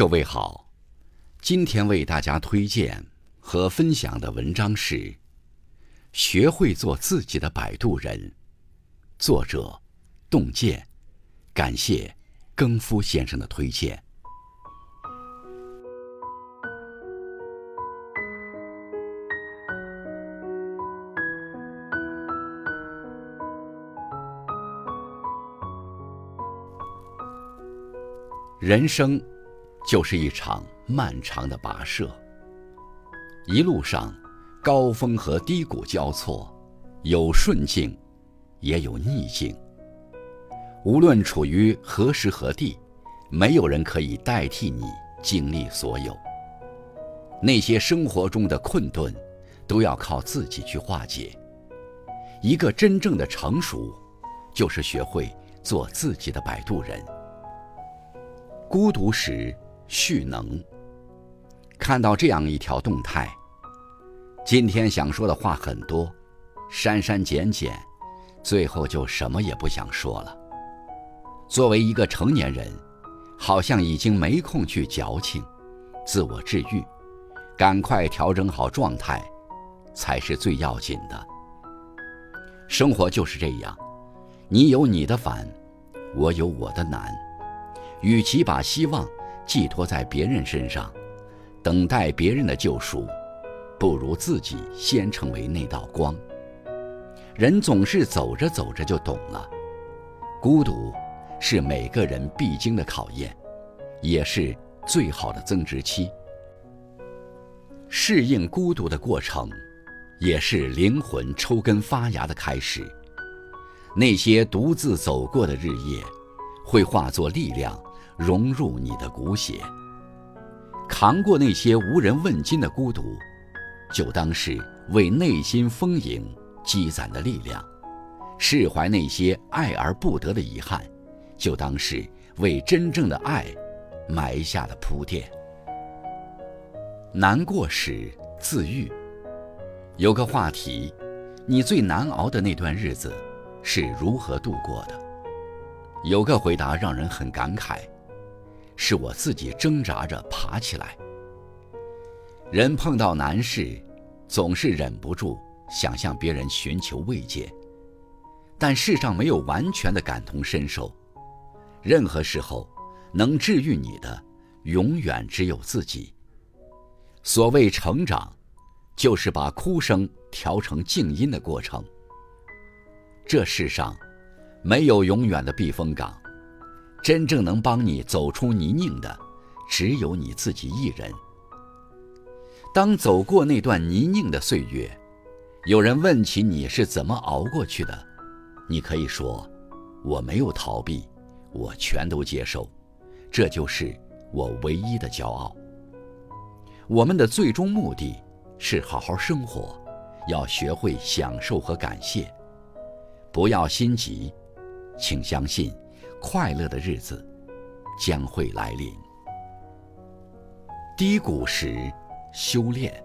各位好，今天为大家推荐和分享的文章是《学会做自己的摆渡人》，作者洞见，感谢更夫先生的推荐。人生。就是一场漫长的跋涉，一路上高峰和低谷交错，有顺境，也有逆境。无论处于何时何地，没有人可以代替你经历所有。那些生活中的困顿，都要靠自己去化解。一个真正的成熟，就是学会做自己的摆渡人。孤独时。蓄能。看到这样一条动态，今天想说的话很多，删删减减，最后就什么也不想说了。作为一个成年人，好像已经没空去矫情、自我治愈，赶快调整好状态，才是最要紧的。生活就是这样，你有你的烦，我有我的难，与其把希望。寄托在别人身上，等待别人的救赎，不如自己先成为那道光。人总是走着走着就懂了，孤独是每个人必经的考验，也是最好的增值期。适应孤独的过程，也是灵魂抽根发芽的开始。那些独自走过的日夜，会化作力量。融入你的骨血，扛过那些无人问津的孤独，就当是为内心丰盈积攒的力量；释怀那些爱而不得的遗憾，就当是为真正的爱埋下的铺垫。难过时自愈，有个话题：你最难熬的那段日子是如何度过的？有个回答让人很感慨。是我自己挣扎着爬起来。人碰到难事，总是忍不住想向别人寻求慰藉，但世上没有完全的感同身受。任何时候，能治愈你的，永远只有自己。所谓成长，就是把哭声调成静音的过程。这世上，没有永远的避风港。真正能帮你走出泥泞的，只有你自己一人。当走过那段泥泞的岁月，有人问起你是怎么熬过去的，你可以说：“我没有逃避，我全都接受，这就是我唯一的骄傲。”我们的最终目的是好好生活，要学会享受和感谢，不要心急，请相信。快乐的日子将会来临。低谷时修炼。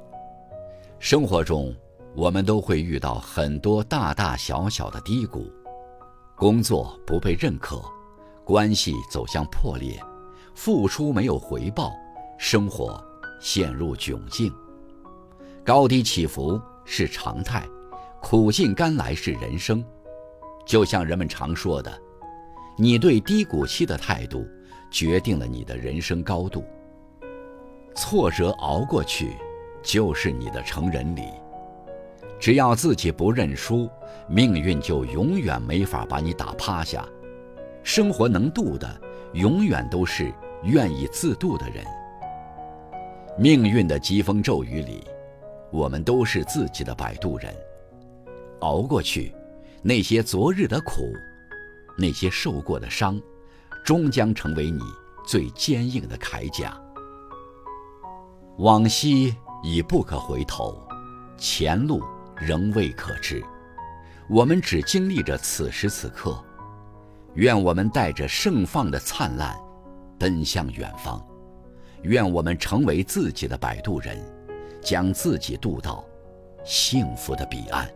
生活中，我们都会遇到很多大大小小的低谷：工作不被认可，关系走向破裂，付出没有回报，生活陷入窘境。高低起伏是常态，苦尽甘来是人生。就像人们常说的。你对低谷期的态度，决定了你的人生高度。挫折熬过去，就是你的成人礼。只要自己不认输，命运就永远没法把你打趴下。生活能渡的，永远都是愿意自渡的人。命运的疾风骤雨里，我们都是自己的摆渡人。熬过去，那些昨日的苦。那些受过的伤，终将成为你最坚硬的铠甲。往昔已不可回头，前路仍未可知。我们只经历着此时此刻。愿我们带着盛放的灿烂，奔向远方。愿我们成为自己的摆渡人，将自己渡到幸福的彼岸。